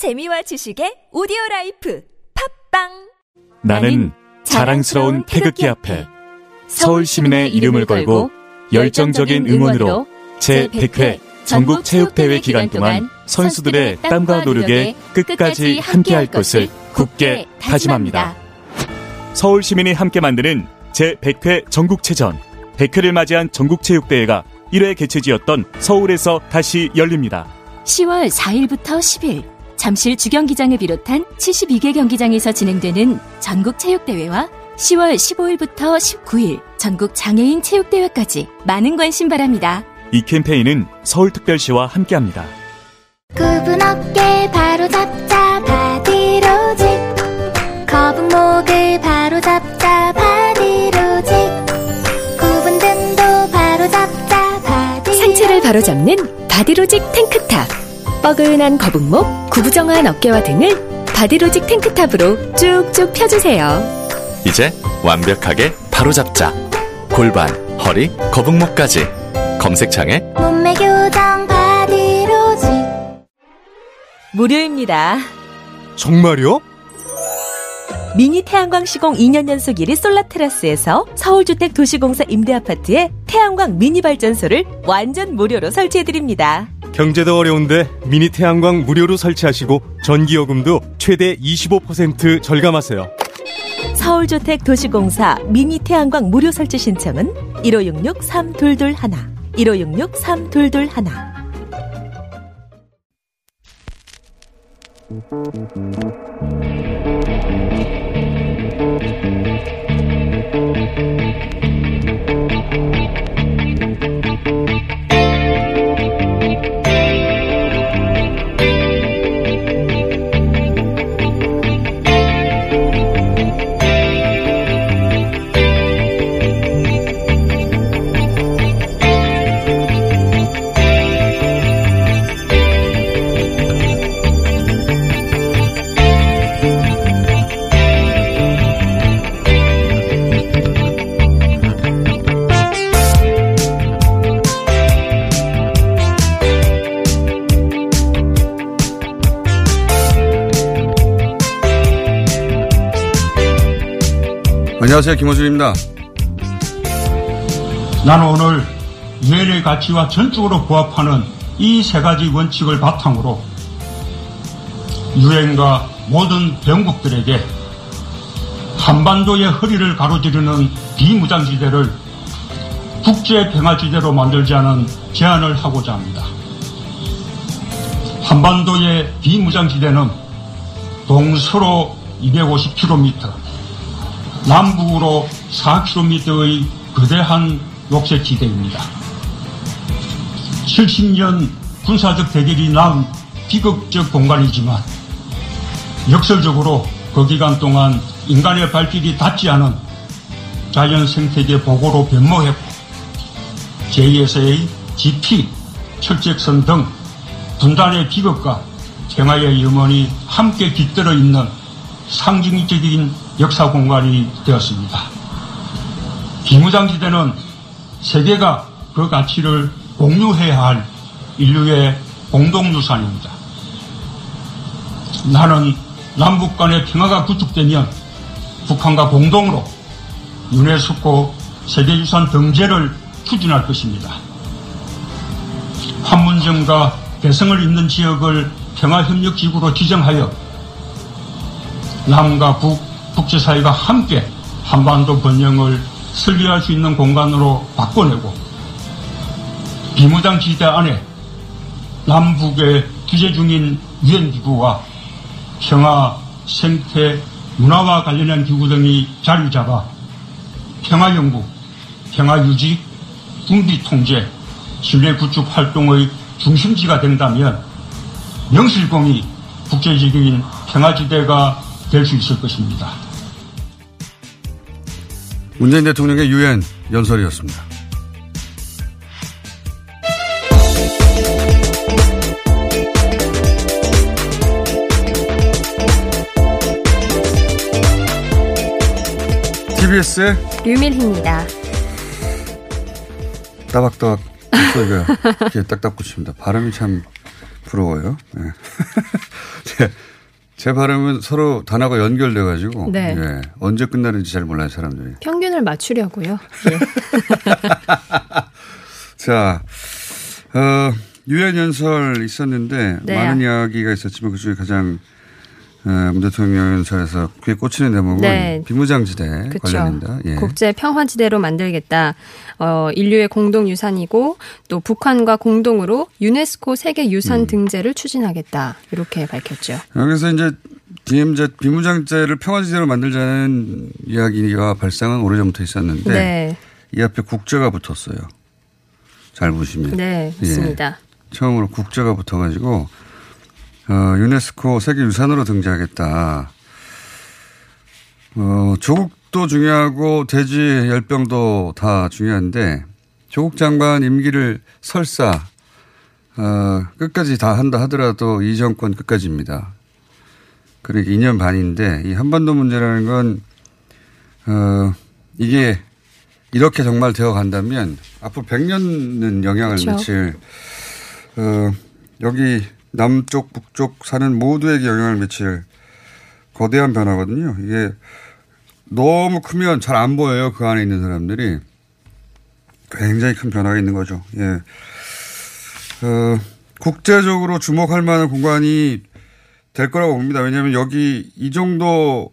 재미와 지식의 오디오 라이프 팟빵 나는 자랑스러운 태극기 앞에 서울 시민의 이름을 걸고 열정적인 응원으로 제100회 전국 체육대회 기간 동안 선수들의 땀과 노력에 끝까지 함께할 것을 굳게 다짐합니다. 서울 시민이 함께 만드는 제100회 전국체전 100회를 맞이한 전국체육대회가 1회 개최지였던 서울에서 다시 열립니다. 10월 4일부터 10일 잠실 주경기장을 비롯한 72개 경기장에서 진행되는 전국 체육대회와 10월 15일부터 19일 전국 장애인 체육대회까지 많은 관심 바랍니다. 이 캠페인은 서울특별시와 함께합니다. 굽은 어깨 바로 잡자 바디로직 거북목을 바로 잡자 바디로직 굽은 등도 바로 잡자 바디 상체를 바로 잡는 바디로직 탱크탑 뻐근한 거북목, 구부정한 어깨와 등을 바디로직 탱크탑으로 쭉쭉 펴주세요. 이제 완벽하게 바로잡자. 골반, 허리, 거북목까지. 검색창에 몸매 교정 바디로직 무료입니다. 정말요? 미니 태양광 시공 2년 연속 1위 솔라 테라스에서 서울주택 도시공사 임대아파트에 태양광 미니 발전소를 완전 무료로 설치해드립니다. 경제도 어려운데 미니 태양광 무료로 설치하시고 전기요금도 최대 25% 절감하세요. 서울주택 도시공사 미니 태양광 무료 설치 신청은 1566-3221 1566-3221 안녕하세요. 김호준입니다. 나는 오늘 유엔의 가치와 전적으로 부합하는 이 세 가지 원칙을 바탕으로 유엔과 모든 병국들에게 한반도의 허리를 가로지르는 비무장지대를 국제평화지대로 만들자는 제안을 하고자 합니다. 한반도의 비무장지대는 동서로 250km, 남북으로 4km의 거대한 녹색지대입니다. 70년 군사적 대결이 난 비극적 공간이지만 역설적으로 그 기간 동안 인간의 발길이 닿지 않은 자연 생태계 보고로 변모했고 제2에서의 GP, 철책선 등 분단의 비극과 평화의 염원이 함께 깃들어 있는 상징적인 역사 공간이 되었습니다. 비무장지대는 세계가 그 가치를 공유해야 할 인류의 공동유산입니다. 나는 남북 간의 평화가 구축되면 북한과 공동으로 유네스코 세계유산 등재를 추진할 것입니다. 판문점과 개성을 잇는 지역을 평화협력지구로 지정하여 남과 북, 국제사회가 함께 한반도 번영을 설계할 수 있는 공간으로 바꿔내고 비무장 지대 안에 남북의 규제 중인 유엔 기구와 평화, 생태, 문화와 관련한 기구 등이 자리 잡아 평화 연구, 평화 유지, 군비 통제, 신뢰 구축 활동의 중심지가 된다면 명실공히 국제적인 평화지대가 될 수 있을 것입니다. 문재인 대통령의 유엔 연설이었습니다. TBS의 류밀희입니다. 따박따박 목소리가 이렇게 딱딱 붙입니다. 발음이 참 부러워요. 네. 제, 제 발음은 서로 단어가 연결돼가지고 네. 예, 언제 끝나는지 잘 몰라요 사람들이. 평 균을 맞추려고요. 예. 자, 어, 유엔 연설 있었는데 네. 많은 이야기가 있었지만 그중에 가장 어, 문 대통령 연설에서 귀에 꽂히는 대목은 네. 비무장지대 그쵸. 관련입니다. 예. 국제 평화지대로 만들겠다. 어, 인류의 공동 유산이고 또 북한과 공동으로 유네스코 세계 음. 유산 등재를 추진하겠다. 이렇게 밝혔죠. 여기서 이제 DMZ 비무장지대를 평화지대로 만들자는 이야기가 발상은 오래전부터 있었는데 네. 이 앞에 국제가 붙었어요. 잘 보시면. 네, 예. 맞습니다. 처음으로 국제가 붙어가지고 어, 유네스코 세계유산으로 등재하겠다. 어, 조국도 중요하고 대지 열병도 다 중요한데 조국 장관 임기를 설사 어, 끝까지 다 한다 하더라도 이 정권 끝까지입니다. 그러니까 2년 반인데 이 한반도 문제라는 건 어, 이게 이렇게 정말 되어 간다면 앞으로 100년은 영향을 그렇죠. 미칠 어, 여기 남쪽 북쪽 사는 모두에게 영향을 미칠 거대한 변화거든요. 이게 너무 크면 잘 안 보여요. 그 안에 있는 사람들이 굉장히 큰 변화가 있는 거죠. 예. 어, 국제적으로 주목할 만한 공간이 될 거라고 봅니다. 왜냐하면 여기 이 정도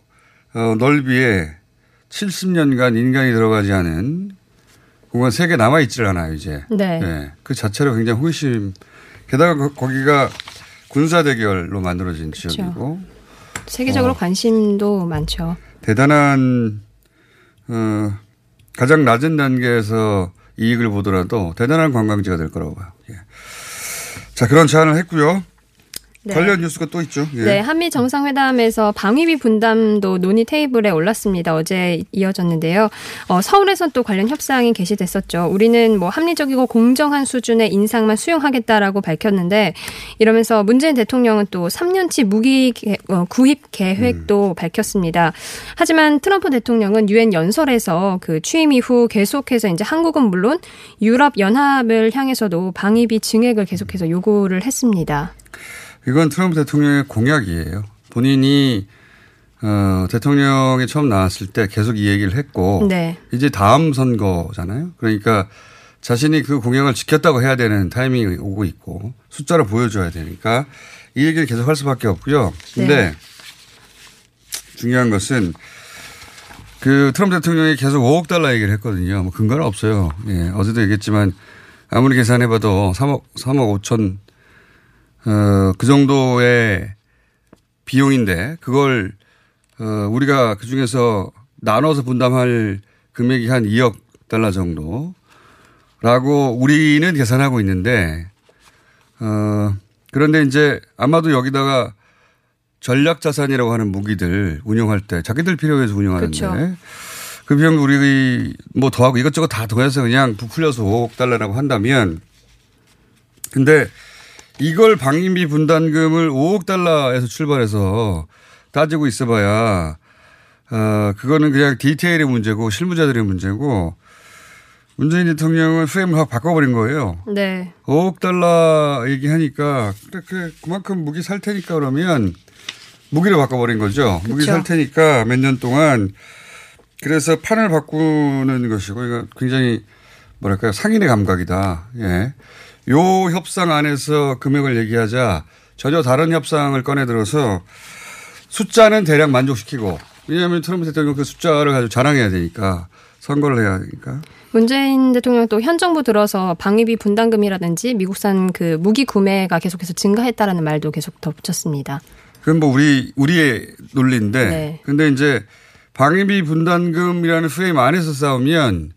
어, 넓이에 70년간 인간이 들어가지 않은 공간 세개 남아 있질 않아요 이제. 네. 예. 그 자체로 굉장히 호기심. 게다가 거- 거기가 군사 대결로 만들어진 지역이고 세계적으로 어. 관심도 많죠. 대단한 어, 가장 낮은 단계에서 이익을 보더라도 대단한 관광지가 될 거라고 봐요. 예. 자 그런 제안을 했고요. 네. 관련 뉴스가 또 있죠. 예. 네, 한미 정상회담에서 방위비 분담도 논의 테이블에 올랐습니다. 어제 이어졌는데요. 어, 서울에선 또 관련 협상이 개시됐었죠. 우리는 뭐 합리적이고 공정한 수준의 인상만 수용하겠다라고 밝혔는데 이러면서 문재인 대통령은 또 3년치 무기 개- 어, 구입 계획도 밝혔습니다. 하지만 트럼프 대통령은 유엔 연설에서 그 취임 이후 계속해서 이제 한국은 물론 유럽 연합을 향해서도 방위비 증액을 계속해서 요구를 했습니다. 이건 트럼프 대통령의 공약이에요. 본인이 어, 대통령이 처음 나왔을 때 계속 이 얘기를 했고 네. 이제 다음 선거잖아요. 그러니까 자신이 그 공약을 지켰다고 해야 되는 타이밍이 오고 있고 숫자로 보여줘야 되니까 이 얘기를 계속 할 수밖에 없고요. 근데 네. 중요한 것은 그 트럼프 대통령이 계속 5억 달러 얘기를 했거든요. 뭐 근거는 없어요. 예, 어제도 얘기했지만 아무리 계산해봐도 3억 3억 5천 어, 그 정도의 비용인데 그걸 어, 우리가 그 중에서 나눠서 분담할 금액이 한 2억 달러 정도라고 우리는 계산하고 있는데 어, 그런데 이제 아마도 여기다가 전략 자산이라고 하는 무기들 운영할 때 자기들 필요해서 운영하는데 그렇죠. 그 비용 우리 뭐 더하고 이것저것 다 더해서 그냥 부풀려서 5억 달러라고 한다면 근데 이걸 방위비 분담금을 5억 달러에서 출발해서 따지고 있어봐야 어 그거는 그냥 디테일의 문제고 실무자들의 문제고 문재인 대통령은 프레임을 확 바꿔버린 거예요. 네. 5억 달러 얘기하니까 그래, 그래 그만큼 무기 살 테니까 그러면 무기를 바꿔버린 거죠. 무기 그쵸. 살 테니까 몇 년 동안 그래서 판을 바꾸는 것이고 이거 굉장히 뭐랄까요 상인의 감각이다. 예. 요 협상 안에서 금액을 얘기하자 전혀 다른 협상을 꺼내 들어서 숫자는 대략 만족시키고 왜냐하면 트럼프 대통령 그 숫자를 가지고 자랑해야 되니까 선거를 해야 되니까 문재인 대통령 또 현 정부 들어서 방위비 분담금이라든지 미국산 그 무기 구매가 계속해서 증가했다라는 말도 계속 덧붙였습니다. 그건 뭐 우리 우리의 논리인데 네. 근데 이제 방위비 분담금이라는 프레임 안에서 싸우면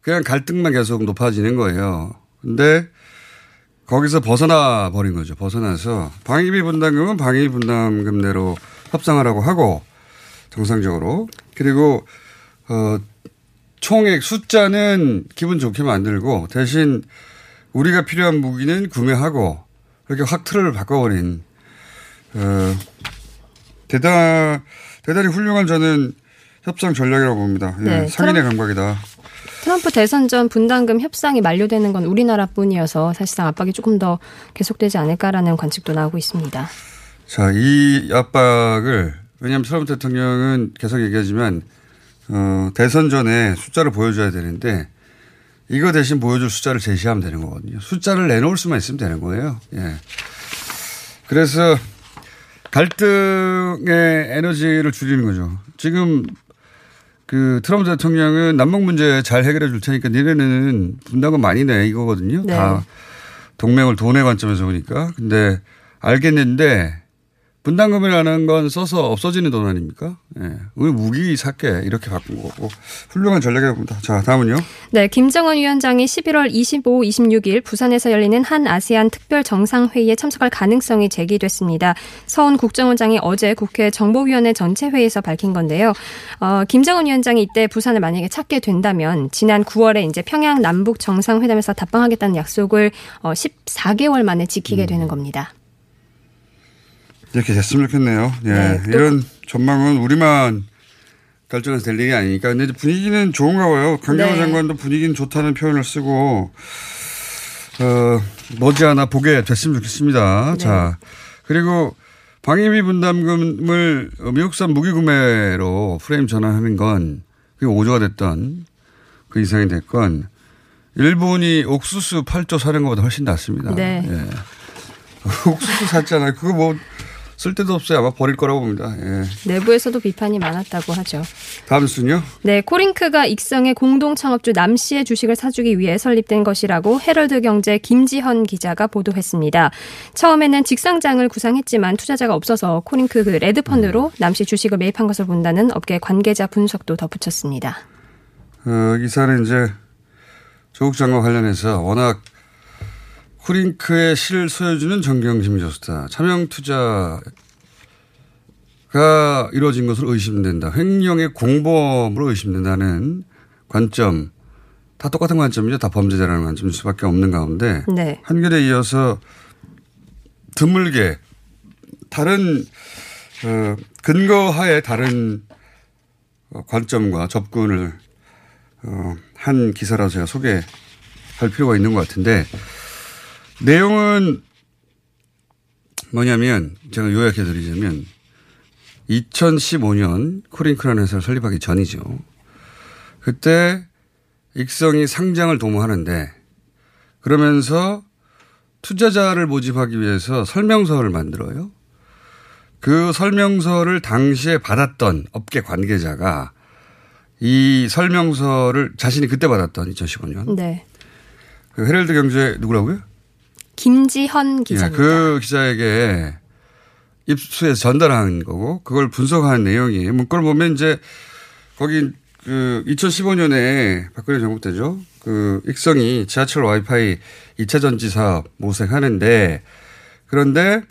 그냥 갈등만 계속 높아지는 거예요. 근데 거기서 벗어나 버린 거죠. 벗어나서 방위비 분담금은 방위비 분담금 내로 협상하라고 하고 정상적으로 그리고 어 총액 숫자는 기분 좋게 만들고 대신 우리가 필요한 무기는 구매하고 이렇게 확 틀을 바꿔버린 어, 대단, 대단히 훌륭한 저는 협상 전략이라고 봅니다. 예, 네, 상인의 트럼- 감각이다. 트럼프 대선 전 분담금 협상이 만료되는 건 우리나라뿐이어서 사실상 압박이 조금 더 계속되지 않을까라는 관측도 나오고 있습니다. 자, 이 압박을 왜냐하면 트럼프 대통령은 계속 얘기하지만 어, 대선 전에 숫자를 보여줘야 되는데 이거 대신 보여줄 숫자를 제시하면 되는 거거든요. 숫자를 내놓을 수만 있으면 되는 거예요. 예. 그래서 갈등의 에너지를 줄이는 거죠. 지금 그 트럼프 대통령은 남북 문제 잘 해결해 줄 테니까 니네는 분담금 많이 내 이거거든요. 네. 다 동맹을 돈의 관점에서 보니까. 근데 알겠는데 분담금이라는 건 써서 없어지는 돈 아닙니까? 예. 우리 무기 삭게 이렇게 바꾼 거고 훌륭한 전략이라고 봅니다. 자, 다음은요. 네, 김정은 위원장이 11월 25, 26일 부산에서 열리는 한 아세안 특별 정상 회의에 참석할 가능성이 제기됐습니다. 서훈 국정원장이 어제 국회 정보위원회 전체 회의에서 밝힌 건데요. 어, 김정은 위원장이 이때 부산을 만약에 찾게 된다면 지난 9월에 이제 평양 남북 정상회담에서 답방하겠다는 약속을 어, 14개월 만에 지키게 되는 겁니다. 이렇게 됐으면 좋겠네요. 예. 네, 또- 이런 전망은 우리만 결정해서 될 일이 아니니까. 근데 분위기는 좋은가 봐요. 강경화 네. 장관도 분위기는 좋다는 표현을 쓰고, 어, 머지않아 보게 됐으면 좋겠습니다. 네. 자. 그리고 방위비 분담금을 미국산 무기 구매로 프레임 전환하는 건 그게 5조가 됐던 그 이상이 됐건 일본이 옥수수 8조 사는 것보다 훨씬 낫습니다. 네. 예. 옥수수 샀잖아요. 그거 뭐 쓸데도 없어요. 아마 버릴 거라고 봅니다. 예. 내부에서도 비판이 많았다고 하죠. 다음 뉴스요. 네, 코링크가 익성의 공동 창업주 남 씨의 주식을 사주기 위해 설립된 것이라고 헤럴드 경제 김지현 기자가 보도했습니다. 처음에는 직상장을 구상했지만 투자자가 없어서 코링크 그 레드 펀드로 남 씨 주식을 매입한 것을 본다는 업계 관계자 분석도 덧붙였습니다. 어, 기사는 이제 조국 장관 관련해서 워낙 쿠링크의 실 소유주는 정경심 교수다. 차명 투자가 이루어진 것으로 의심된다. 횡령의 공범으로 의심된다는 관점. 다 똑같은 관점이죠. 다 범죄자라는 관점일 수밖에 없는 가운데 네. 한결에 이어서 드물게 다른 어, 근거하에 다른 어, 관점과 접근을 어, 한 기사라서 제가 소개할 필요가 있는 것 같은데 내용은 뭐냐면 제가 요약해 드리자면 2015년 코링크라는 회사를 설립하기 전이죠. 그때 익성이 상장을 도모하는데 그러면서 투자자를 모집하기 위해서 설명서를 만들어요. 그 설명서를 당시에 받았던 업계 관계자가 이 설명서를 자신이 그때 받았던 2015년 네. 그 헤럴드 경제 누구라고요? 김지현 예, 기자입니다. 그 기자에게 입수해서 전달한 거고 그걸 분석한 내용이에요. 문건을 보면 이제 거기 그 2015년에 박근혜 정부 때죠. 그 익성이 지하철 와이파이 2차 전지 사업 모색하는데 그런데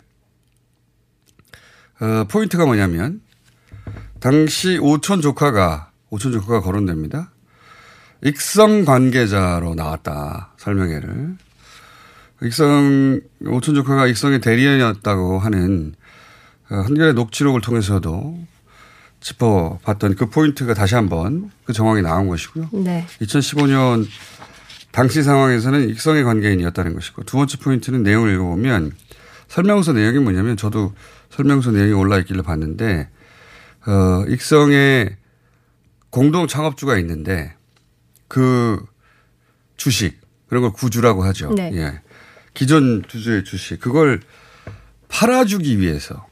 어, 포인트가 뭐냐면 당시 오촌 조카가 오촌 조카가 거론됩니다. 익성 관계자로 나왔다 설명회를. 익성 오촌 조카가 익성의 대리인이었다고 하는 어, 한겨레 녹취록을 통해서도 짚어봤던 그 포인트가 다시 한번 그 정황이 나온 것이고요. 네. 2015년 당시 상황에서는 익성의 관계인이었다는 것이고 두 번째 포인트는 내용을 읽어보면 설명서 내용이 뭐냐면 저도 설명서 내용이 올라있길래 봤는데 어, 익성의 공동 창업주가 있는데 그 주식 그런 걸 구주라고 하죠. 네. 예. 기존 주주의 주식 그걸 팔아주기 위해서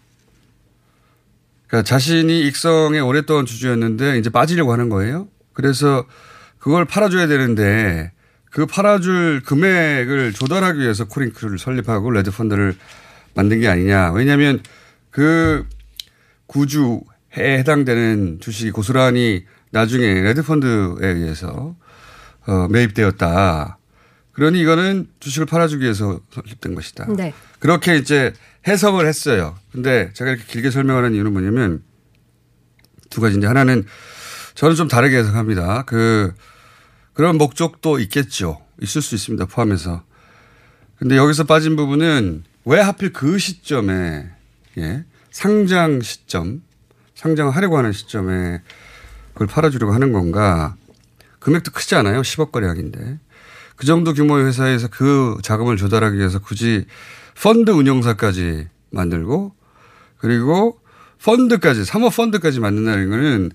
그러니까 자신이 익성의 오랫동안 주주였는데 이제 빠지려고 하는 거예요. 그래서 그걸 팔아줘야 되는데 그 팔아줄 금액을 조달하기 위해서 코링크를 설립하고 레드펀드를 만든 게 아니냐. 왜냐하면 그 구주에 해당되는 주식이 고스란히 나중에 레드펀드에 의해서 어, 매입되었다. 그러니 이거는 주식을 팔아주기 위해서 설립된 것이다. 네. 그렇게 이제 해석을 했어요. 근데 제가 이렇게 길게 설명하는 이유는 뭐냐면 두 가지인데 하나는 저는 좀 다르게 해석합니다. 그 그런 목적도 있겠죠. 있을 수 있습니다. 포함해서. 근데 여기서 빠진 부분은 왜 하필 그 시점에 예, 상장 시점, 상장을 하려고 하는 시점에 그걸 팔아주려고 하는 건가? 금액도 크지 않아요. 10억 거래액인데. 그 정도 규모의 회사에서 그 자금을 조달하기 위해서 굳이 펀드 운용사까지 만들고 그리고 펀드까지, 사모 펀드까지 만든다는 거는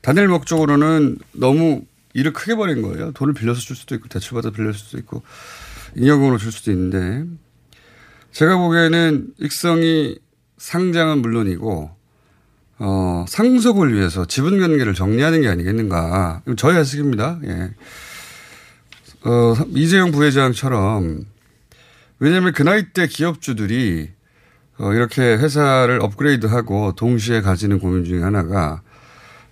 단일 목적으로는 너무 일을 크게 벌인 거예요. 돈을 빌려서 줄 수도 있고 대출받아 빌릴 수도 있고 잉여금으로 줄 수도 있는데 제가 보기에는 익성이 상장은 물론이고 어, 상속을 위해서 지분 관계를 정리하는 게 아니겠는가. 저의 해석입니다. 예. 어, 이재용 부회장처럼 왜냐하면 그 나이 때 기업주들이 어, 이렇게 회사를 업그레이드하고 동시에 가지는 고민 중에 하나가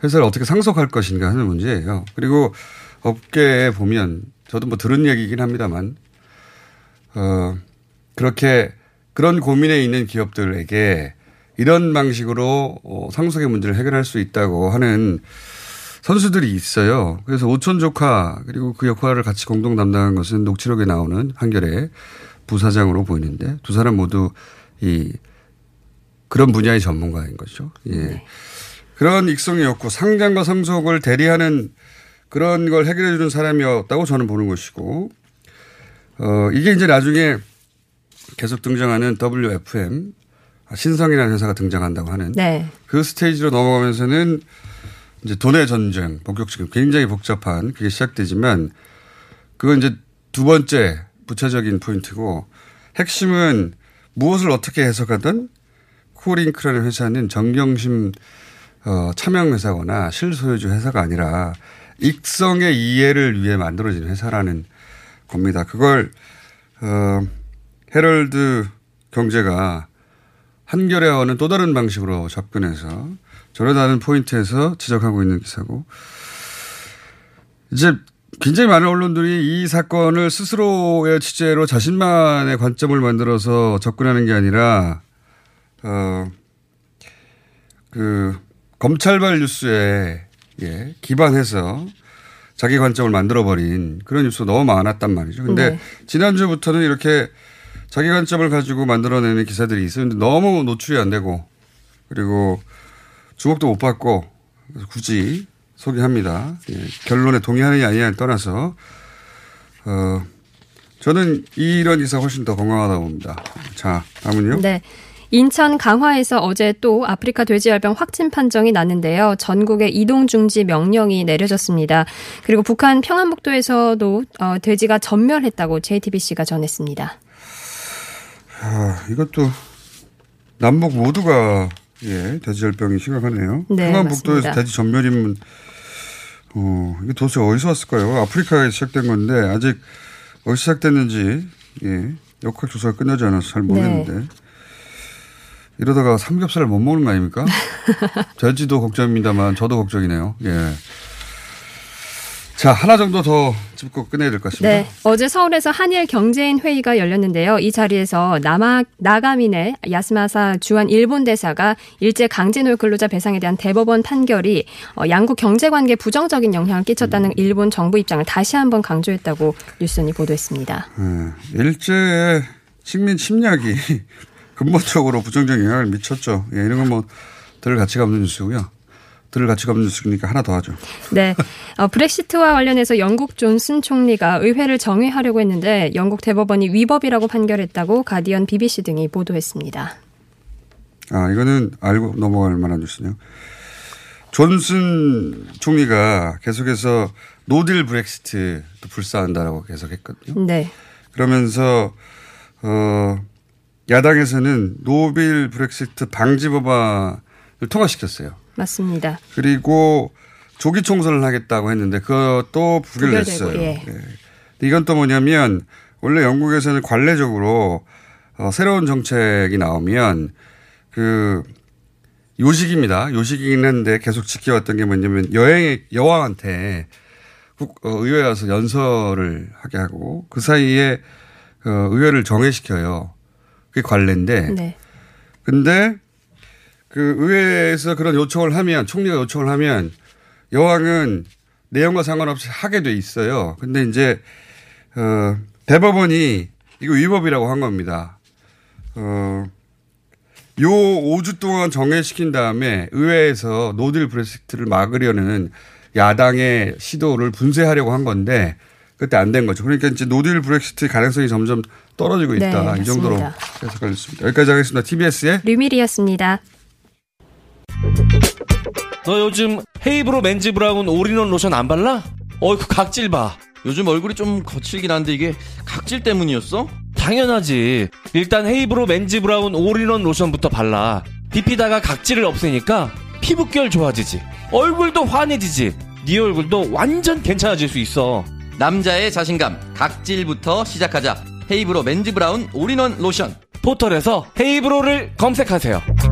회사를 어떻게 상속할 것인가 하는 문제예요. 그리고 업계에 보면 저도 뭐 들은 얘기긴 합니다만 어, 그렇게 그런 고민에 있는 기업들에게 이런 방식으로 어, 상속의 문제를 해결할 수 있다고 하는 선수들이 있어요. 그래서 오촌 조카 그리고 그 역할을 같이 공동 담당한 것은 녹취록에 나오는 한결의 부사장으로 보이는데 두 사람 모두 이 그런 분야의 전문가인 거죠. 예. 네. 그런 익성이었고 상장과 상속을 대리하는 그런 걸 해결해 주는 사람이었다고 저는 보는 것이고 어 이게 이제 나중에 계속 등장하는 WFM 신성이라는 회사가 등장한다고 하는 네. 그 스테이지로 넘어가면서는 이제 돈의 전쟁 본격적인 굉장히 복잡한 그게 시작되지만 그건 이제 두 번째 부차적인 포인트고 핵심은 무엇을 어떻게 해석하든 코링크라는 회사는 정경심 어, 차명 회사거나 실소유주 회사가 아니라 익성의 이해를 위해 만들어진 회사라는 겁니다. 그걸 어, 헤럴드 경제가 한겨레와는 또 다른 방식으로 접근해서 저러 다른 포인트에서 지적하고 있는 기사고 이제 굉장히 많은 언론들이 이 사건을 스스로의 취재로 자신만의 관점을 만들어서 접근하는 게 아니라 어, 그 검찰발 뉴스에 예, 기반해서 자기 관점을 만들어버린 그런 뉴스가 너무 많았단 말이죠. 근데 네. 지난주부터는 이렇게 자기 관점을 가지고 만들어내는 기사들이 있었는데 너무 노출이 안 되고 그리고 주목도 못 받고 굳이 소개합니다. 예, 결론에 동의하느냐 아니냐를 떠나서 어, 저는 이런 기사 훨씬 더 건강하다고 봅니다. 자, 다음은요. 네. 인천 강화에서 어제 또 아프리카 돼지열병 확진 판정이 났는데요. 전국에 이동 중지 명령이 내려졌습니다. 그리고 북한 평안북도에서도 어, 돼지가 전멸했다고 JTBC가 전했습니다. 아, 이것도 남북 모두가 예, 돼지열병이 심각하네요. 네, 맞습니다. 돼지 전멸이면 어, 이게 도대체 어디서 왔을까요? 아프리카에 시작된 건데 아직 어디서 시작됐는지 예, 역학 조사가 끝나지 않아서 잘 모르겠는데 네. 이러다가 삼겹살을 못 먹는 거 아닙니까? 돼지도 걱정입니다만 저도 걱정이네요. 예. 자, 하나 정도 더 짚고 끝내야 될 것 같습니다. 네. 어제 서울에서 한일 경제인 회의가 열렸는데요. 이 자리에서 남아, 나가민의 야스마사 주한 일본 대사가 일제 강제노역 근로자 배상에 대한 대법원 판결이 어, 양국 경제 관계에 부정적인 영향을 끼쳤다는 음. 일본 정부 입장을 다시 한번 강조했다고 뉴스니 보도했습니다. 네. 일제의 식민 침략이 근본적으로 부정적인 영향을 미쳤죠. 예, 이런 건뭐들 가치가 없는 뉴스고요. 들을 가치가 없는 뉴스니까 하나 더 하죠. 네. 어, 브렉시트와 관련해서 영국 존슨 총리가 의회를 정회하려고 했는데 영국 대법원이 위법이라고 판결했다고 가디언 BBC 등이 보도했습니다. 아, 이거는 알고 넘어갈 만한 뉴스네요. 존슨 총리가 계속해서 노딜 브렉시트 불사한다라고 계속 했거든요. 네. 그러면서 어 야당에서는 노딜 브렉시트 방지 법안을 통과시켰어요. 맞습니다. 그리고 조기 총선을 하겠다고 했는데 그것도 부결됐어요. 예. 네. 이건 또 뭐냐면 원래 영국에서는 관례적으로 어, 새로운 정책이 나오면 그 요식입니다. 요식이긴 한데 계속 지켜왔던 게 뭐냐면 여행 여왕한테 국, 어, 의회에 와서 연설을 하게 하고 그 사이에 어, 의회를 정회시켜요. 그게 관례인데. 네. 근데 그 의회에서 그런 요청을 하면 총리가 요청을 하면 여왕은 내용과 상관없이 하게 돼 있어요. 근데 이제 어 대법원이 이거 위법이라고 한 겁니다. 어 요 5주 동안 정해시킨 다음에 의회에서 노딜 브렉시트를 막으려는 야당의 시도를 분쇄하려고 한 건데 그때 안 된 거죠. 그러니까 이제 노딜 브렉시트 가능성이 점점 떨어지고 있다. 네, 이. 정도로 해석할 수 있습니다. 여기까지 하겠습니다. TBS의 류밀희였습니다. 너 요즘 헤이브로 맨즈 브라운 올인원 로션 안 발라? 어이구 각질 봐. 요즘 얼굴이 좀 거칠긴 한데 이게 각질 때문이었어? 당연하지. 일단 헤이브로 맨즈 브라운 올인원 로션부터 발라. 비피다가 각질을 없애니까 피부결 좋아지지. 얼굴도 환해지지. 네 얼굴도 완전 괜찮아질 수 있어. 남자의 자신감 각질부터 시작하자. 헤이브로 맨즈 브라운 올인원 로션. 포털에서 헤이브로를 검색하세요.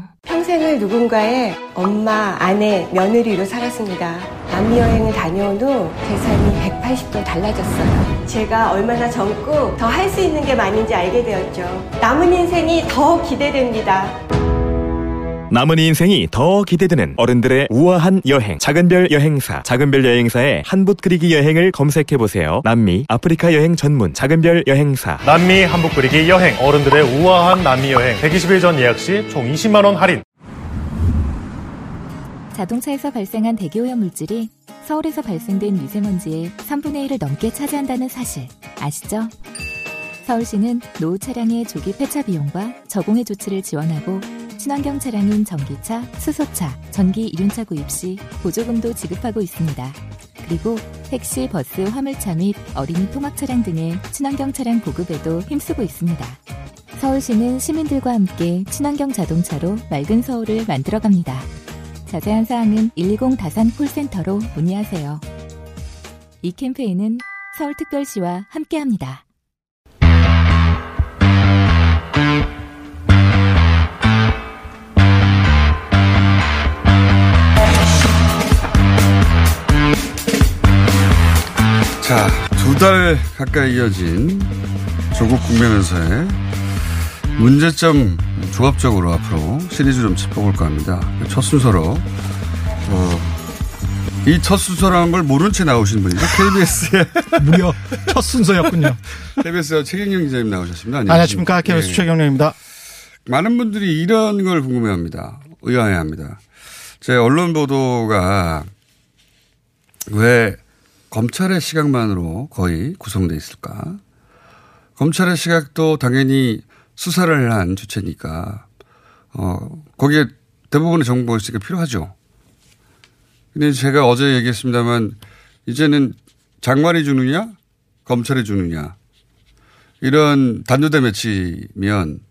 평생을 누군가의 엄마, 아내, 며느리로 살았습니다. 남미 여행을 다녀온 후 재산이 180도 달라졌어요. 제가 얼마나 젊고 더 할 수 있는 게 많은지 알게 되었죠. 남은 인생이 더 기대됩니다. 남은 인생이 더 기대되는 어른들의 우아한 여행. 작은별 여행사. 작은별 여행사의 한붓 그리기 여행을 검색해 보세요. 남미 아프리카 여행 전문 작은별 여행사. 남미 한복 그리기 여행. 어른들의 우아한 남미 여행. 120일 전 예약 시 총 20만 원 할인. 자동차에서 발생한 대기오염 물질이 서울에서 발생된 미세먼지의 3분의 1을 넘게 차지한다는 사실. 아시죠? 서울시는 노후 차량의 조기 폐차 비용과 저공해 조치를 지원하고 친환경 차량인 전기차, 수소차, 전기 이륜차 구입 시 보조금도 지급하고 있습니다. 그리고 택시, 버스, 화물차 및 어린이 통학 차량 등의 친환경 차량 보급에도 힘쓰고 있습니다. 서울시는 시민들과 함께 친환경 자동차로 맑은 서울을 만들어갑니다. 자세한 사항은 120 다산 콜센터로 문의하세요. 이 캠페인은 서울특별시와 함께합니다. 자, 두 달 가까이 이어진 조국 국면에서의 문제점 종합적으로 앞으로 시리즈 좀 짚어볼까 합니다. 첫 순서로, 어, 이 첫 순서라는 걸 모른 채 나오신 분이죠. KBS의. 무려 첫 순서였군요. KBS 최경영 기자님 나오셨습니다. 안녕하십니까. KBS 예. 최경영입니다. 많은 분들이 이런 걸 궁금해 합니다. 의아해 합니다. 제 언론 보도가 왜 검찰의 시각만으로 거의 구성돼 있을까? 검찰의 시각도 당연히 수사를 한 주체니까, 어, 거기에 대부분의 정보의식이 필요하죠. 근데 제가 어제 얘기했습니다만, 이제는 장관이 주느냐, 검찰이 주느냐, 이런 단두대 매치면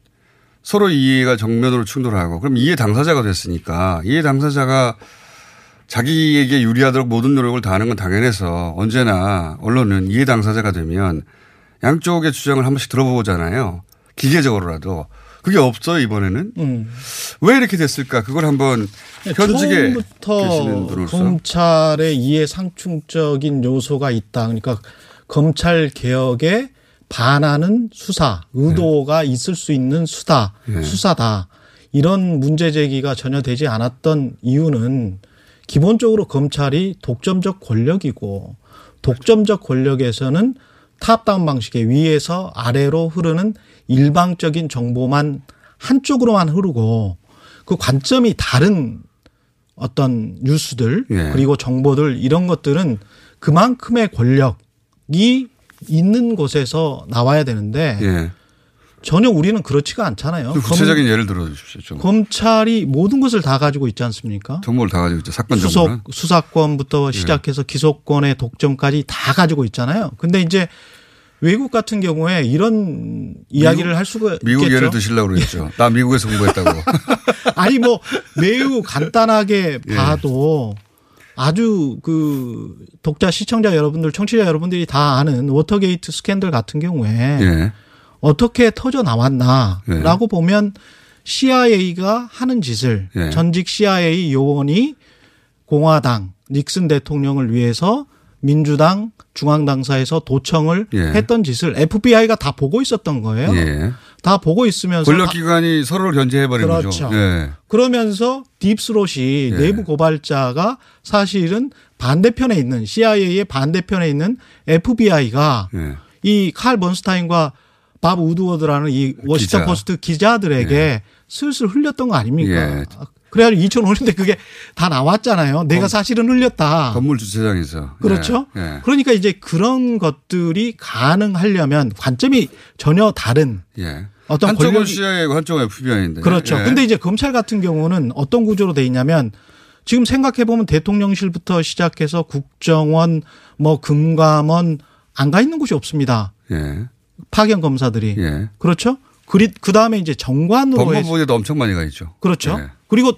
서로 이해가 정면으로 충돌하고, 그럼 이해 당사자가 됐으니까, 이해 당사자가 자기에게 유리하도록 모든 노력을 다하는 건 당연해서 언제나 언론은 이해 당사자가 되면 양쪽의 주장을 한 번씩 들어보잖아요. 기계적으로라도. 그게 없어요, 이번에는. 음. 왜 이렇게 됐을까? 그걸 한번 현직에 계시는 처음부터 분으로서. 검찰의 이해 상충적인 요소가 있다. 그러니까 검찰 개혁에 반하는 수사, 의도가 있을 수 있는 수다, 네. 수사다. 이런 문제 제기가 전혀 되지 않았던 이유는 기본적으로 검찰이 독점적 권력이고 독점적 권력에서는 탑다운 방식의 위에서 아래로 흐르는 일방적인 정보만 한쪽으로만 흐르고 그 관점이 다른 어떤 뉴스들 예. 그리고 정보들 이런 것들은 그만큼의 권력이 있는 곳에서 나와야 되는데 예. 전혀 우리는 그렇지가 않잖아요. 좀 구체적인 예를 들어 주십시오. 좀. 검찰이 모든 것을 다 가지고 있지 않습니까? 정보를 다 가지고 있죠. 사건 수석 정보는. 예. 수사권부터 시작해서 기소권의 독점까지 다 가지고 있잖아요. 근데 이제 외국 같은 경우에 이런 이야기를 할 수가 미국 있겠죠. 예를 드시려고 그랬죠. 나 미국에서 공부했다고. 아니 뭐 매우 간단하게 예. 봐도 아주 그 독자 시청자 여러분들 청취자 여러분들이 다 아는 워터게이트 스캔들 같은 경우에 예. 어떻게 터져 나왔나라고 예. 보면 CIA가 하는 짓을 예. 전직 CIA 요원이 공화당 닉슨 대통령을 위해서 민주당 중앙당사에서 도청을 예. 했던 짓을 FBI가 다 보고 있었던 거예요. 예. 다 보고 있으면서 권력기관이 서로를 견제해버린 그렇죠. 거죠. 예. 그러면서 딥스롯이 예. 내부 고발자가 사실은 반대편에 있는 CIA의 반대편에 있는 FBI가 예. 이칼 번스타인과 밥 우드워드라는 이 워싱턴 기자. 포스트 기자들에게 슬슬 흘렸던 거 아닙니까? 예. 그래가지고 2005년대 그게 다 나왔잖아요. 내가 사실은 흘렸다. 건물 주차장에서. 그렇죠. 예. 예. 그러니까 이제 그런 것들이 가능하려면 관점이 전혀 다른 예. 어떤 한쪽은 권력이- CIA고 한쪽은 FBI인데. 그렇죠. 근데 이제 검찰 같은 경우는 어떤 구조로 돼 있냐면 지금 생각해 보면 대통령실부터 시작해서 국정원, 뭐 금감원 안 가 있는 곳이 없습니다. 예. 파견 검사들이. 예. 그렇죠? 그리 그 다음에 이제 정관으로 법무부에도 엄청 많이 가 있죠. 그렇죠. 예. 그리고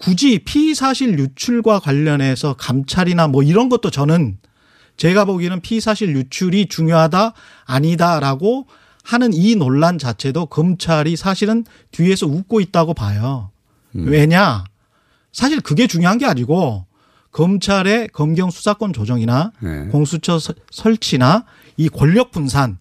굳이 피의 사실 유출과 관련해서 감찰이나 뭐 이런 것도 저는 제가 보기에는 피의 사실 유출이 중요하다 아니다라고 하는 이 논란 자체도 검찰이 사실은 뒤에서 웃고 있다고 봐요. 음. 왜냐? 사실 그게 중요한 게 아니고 검찰의 검경 수사권 조정이나 네. 공수처 서- 설치나 이 권력 분산,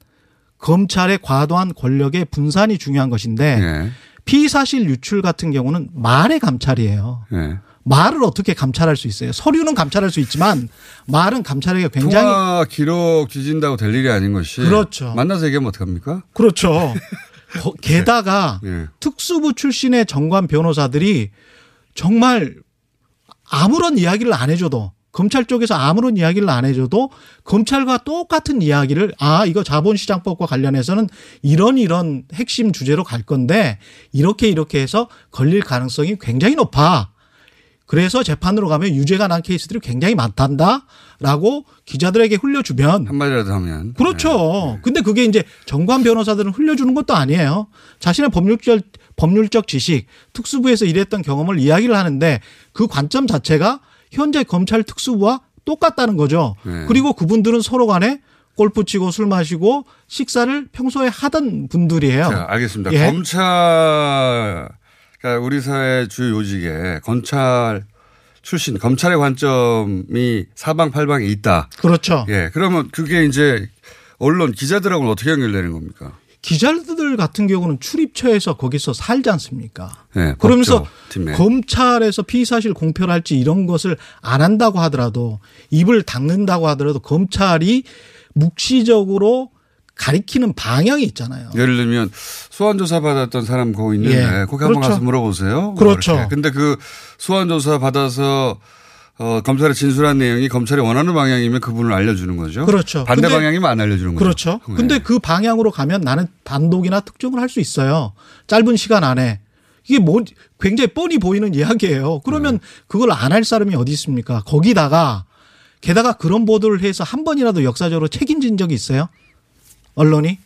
검찰의 과도한 권력의 분산이 중요한 것인데 예. 피의 사실 유출 같은 경우는 말의 감찰이에요. 예. 말을 어떻게 감찰할 수 있어요? 서류는 감찰할 수 있지만 말은 감찰하기가 굉장히 통화 기록 뒤진다고 될 일이 아닌 것이. 그렇죠. 만나서 얘기하면 어떡합니까? 그렇죠. 거- 게다가 예. 특수부 출신의 정관 변호사들이 정말 아무런 이야기를 안 해줘도 검찰 쪽에서 아무런 이야기를 안 해줘도 검찰과 똑같은 이야기를 아 이거 자본시장법과 관련해서는 이런 이런 핵심 주제로 갈 건데 이렇게 이렇게 해서 걸릴 가능성이 굉장히 높아. 그래서 재판으로 가면 유죄가 난 케이스들이 굉장히 많단다라고 기자들에게 흘려주면 한마디라도 하면. 그렇죠. 근데 그게 이제 정관 변호사들은 흘려주는 것도 아니에요. 자신의 법률적 법률적 지식, 특수부에서 일했던 경험을 이야기를 하는데 그 관점 자체가 현재 검찰 특수부와 똑같다는 거죠. 네. 그리고 그분들은 서로 간에 골프 치고 술 마시고 식사를 평소에 하던 분들이에요. 자, 알겠습니다. 예. 검찰, 그러니까 우리 사회 주요 요직에 검찰 출신, 검찰의 관점이 사방팔방에 있다. 그렇죠. 예. 그러면 그게 이제 언론 기자들하고는 어떻게 연결되는 겁니까? 기자들 같은 경우는 출입처에서 거기서 살지 않습니까? 예. 그러면서 법조팀에. 검찰에서 피의사실 공표를 할지 이런 것을 안 한다고 하더라도 입을 닫는다고 하더라도 검찰이 묵시적으로 가리키는 방향이 있잖아요. 예를 들면 소환 조사 받았던 사람 거기 있는데 예. 거기 한번 그렇죠. 가서 물어보세요. 뭐 그렇죠. 근데 그 소환 조사 받아서 어, 검찰에 진술한 내용이 검찰이 원하는 방향이면 그분을 알려주는 거죠. 그렇죠. 반대 방향이면 안 알려주는 거죠. 그렇죠. 네. 근데 그 방향으로 가면 나는 단독이나 특정을 할 수 있어요. 짧은 시간 안에. 이게 뭐 굉장히 뻔히 보이는 이야기예요. 그러면 네. 그걸 안 할 사람이 어디 있습니까? 거기다가 게다가 그런 보도를 해서 한 번이라도 역사적으로 책임진 적이 있어요? 언론이?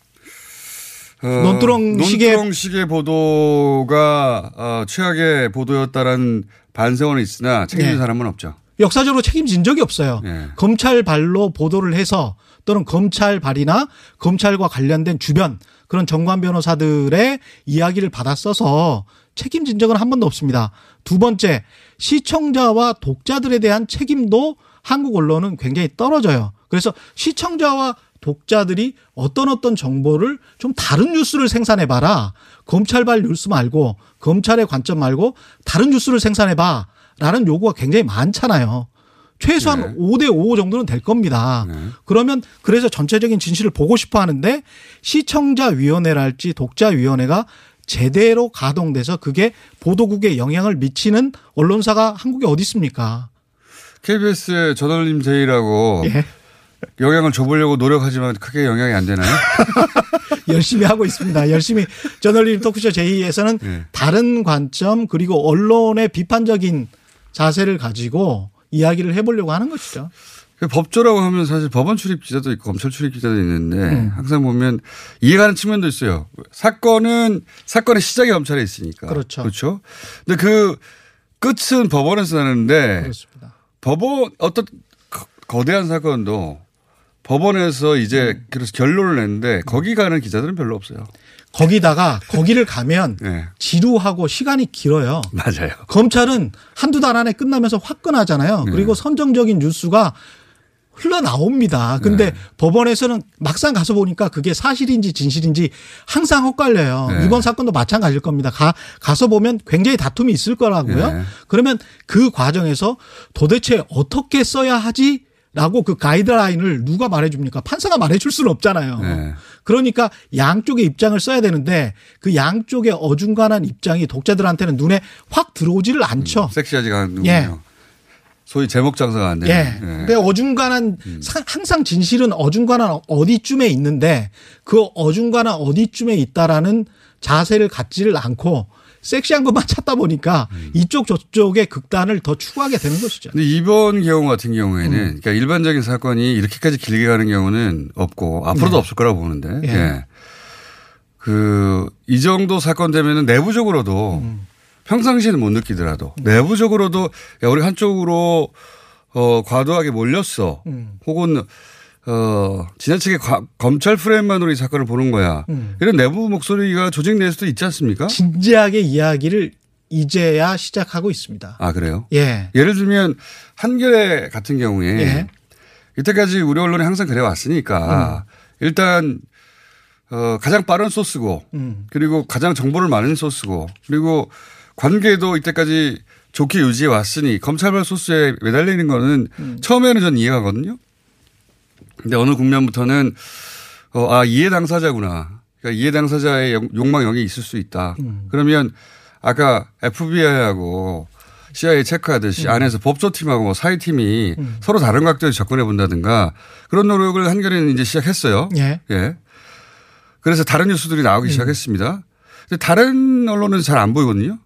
어, 논두렁식의 보도가 어, 최악의 보도였다라는 반성은 있으나 책임진 네. 사람은 없죠. 역사적으로 책임진 적이 없어요. 네. 검찰 발로 보도를 해서 또는 검찰 발이나 검찰과 관련된 주변 그런 정관 변호사들의 이야기를 받아 써서 책임진 적은 한 번도 없습니다. 두 번째, 시청자와 독자들에 대한 책임도 한국 언론은 굉장히 떨어져요. 그래서 시청자와 독자들이 어떤 어떤 정보를 좀 다른 뉴스를 생산해 봐라. 검찰발 뉴스 말고 검찰의 관점 말고 다른 뉴스를 생산해 봐. 라는 요구가 굉장히 많잖아요. 최소한 5대 5 정도는 될 겁니다. 그러면 그래서 전체적인 진실을 보고 싶어 하는데 시청자 위원회랄지 독자 위원회가 제대로 가동돼서 그게 보도국에 영향을 미치는 언론사가 한국에 어디 있습니까? KBS의 저널림 제의라고 예. 영향을 줘보려고 노력하지만 크게 영향이 안 되나요? 열심히 하고 있습니다. 열심히 저널리즘 토크쇼 제2에서는 예. 다른 관점 그리고 언론의 비판적인 자세를 가지고 이야기를 해보려고 하는 것이죠. 그 법조라고 하면 사실 법원 출입 기자도 있고 검찰 출입 기자도 있는데 음. 항상 보면 이해가는 측면도 있어요. 사건은 사건의 시작이 검찰에 있으니까. 그렇죠. 그렇죠. 근데 그 끝은 법원에서 나는데 그렇습니다. 법원 어떤 거- 거대한 사건도 법원에서 이제 그래서 결론을 냈는데 거기 가는 기자들은 별로 없어요. 거기다가 거기를 가면 네. 지루하고 시간이 길어요. 맞아요. 검찰은 한두 달 안에 끝나면서 화끈하잖아요. 네. 그리고 선정적인 뉴스가 흘러나옵니다. 근데 네. 법원에서는 막상 가서 보니까 그게 사실인지 진실인지 항상 헛갈려요. 네. 이번 사건도 마찬가지일 겁니다. 가, 가서 보면 굉장히 다툼이 있을 거라고요. 네. 그러면 그 과정에서 도대체 어떻게 써야 하지? 라고 그 가이드라인을 누가 말해줍니까? 판사가 말해줄 수는 없잖아요. 네. 그러니까 양쪽의 입장을 써야 되는데 그 양쪽의 어중간한 입장이 독자들한테는 눈에 확 들어오지를 않죠. 섹시하지가 않는군요. 예. 소위 제목 장사가 안 되는. 예. 근데 어중간한 사- 항상 진실은 어중간한 어디쯤에 있는데 그 어중간한 어디쯤에 있다라는 자세를 갖지를 않고 섹시한 것만 찾다 보니까 이쪽 저쪽의 극단을 더 추구하게 되는 것이죠. 근데 이번 경우 같은 경우에는 그러니까 일반적인 사건이 이렇게까지 길게 가는 경우는 없고 앞으로도 네. 없을 거라고 보는데 예. 예. 그이 정도 사건 되면은 내부적으로도 평상시에는 못 느끼더라도 내부적으로도 야 우리 한쪽으로 어 과도하게 몰렸어 음. 혹은 어 지나치게 과- 검찰 프레임만으로 이 사건을 보는 거야 음. 이런 내부 목소리가 조직 내에서도 있지 않습니까? 진지하게 이야기를 이제야 시작하고 있습니다. 아 그래요? 예. 예를 들면 한겨레 같은 경우에 예. 이때까지 우리 언론이 항상 그래 음. 왔으니까 일단 어 가장 빠른 소스고 음. 그리고 가장 정보를 많은 소스고 그리고 관계도 이때까지 좋게 유지해 왔으니 검찰발 소스에 매달리는 거는 음. 처음에는 전 이해가거든요. 근데 어느 국면부터는 어, 아 이해 당사자구나. 그러니까 이해 당사자의 용- 욕망 여기 있을 수 있다. 음. 그러면 아까 FBI하고 CIA 체크하듯이 음. 안에서 법조팀하고 뭐 사회팀이 서로 다른 각도에서 접근해 본다든가 그런 노력을 한겨레는 이제 시작했어요. 예. 예. 그래서 다른 뉴스들이 음. 나오기 시작했습니다. 근데 다른 언론은 잘 안 보이거든요.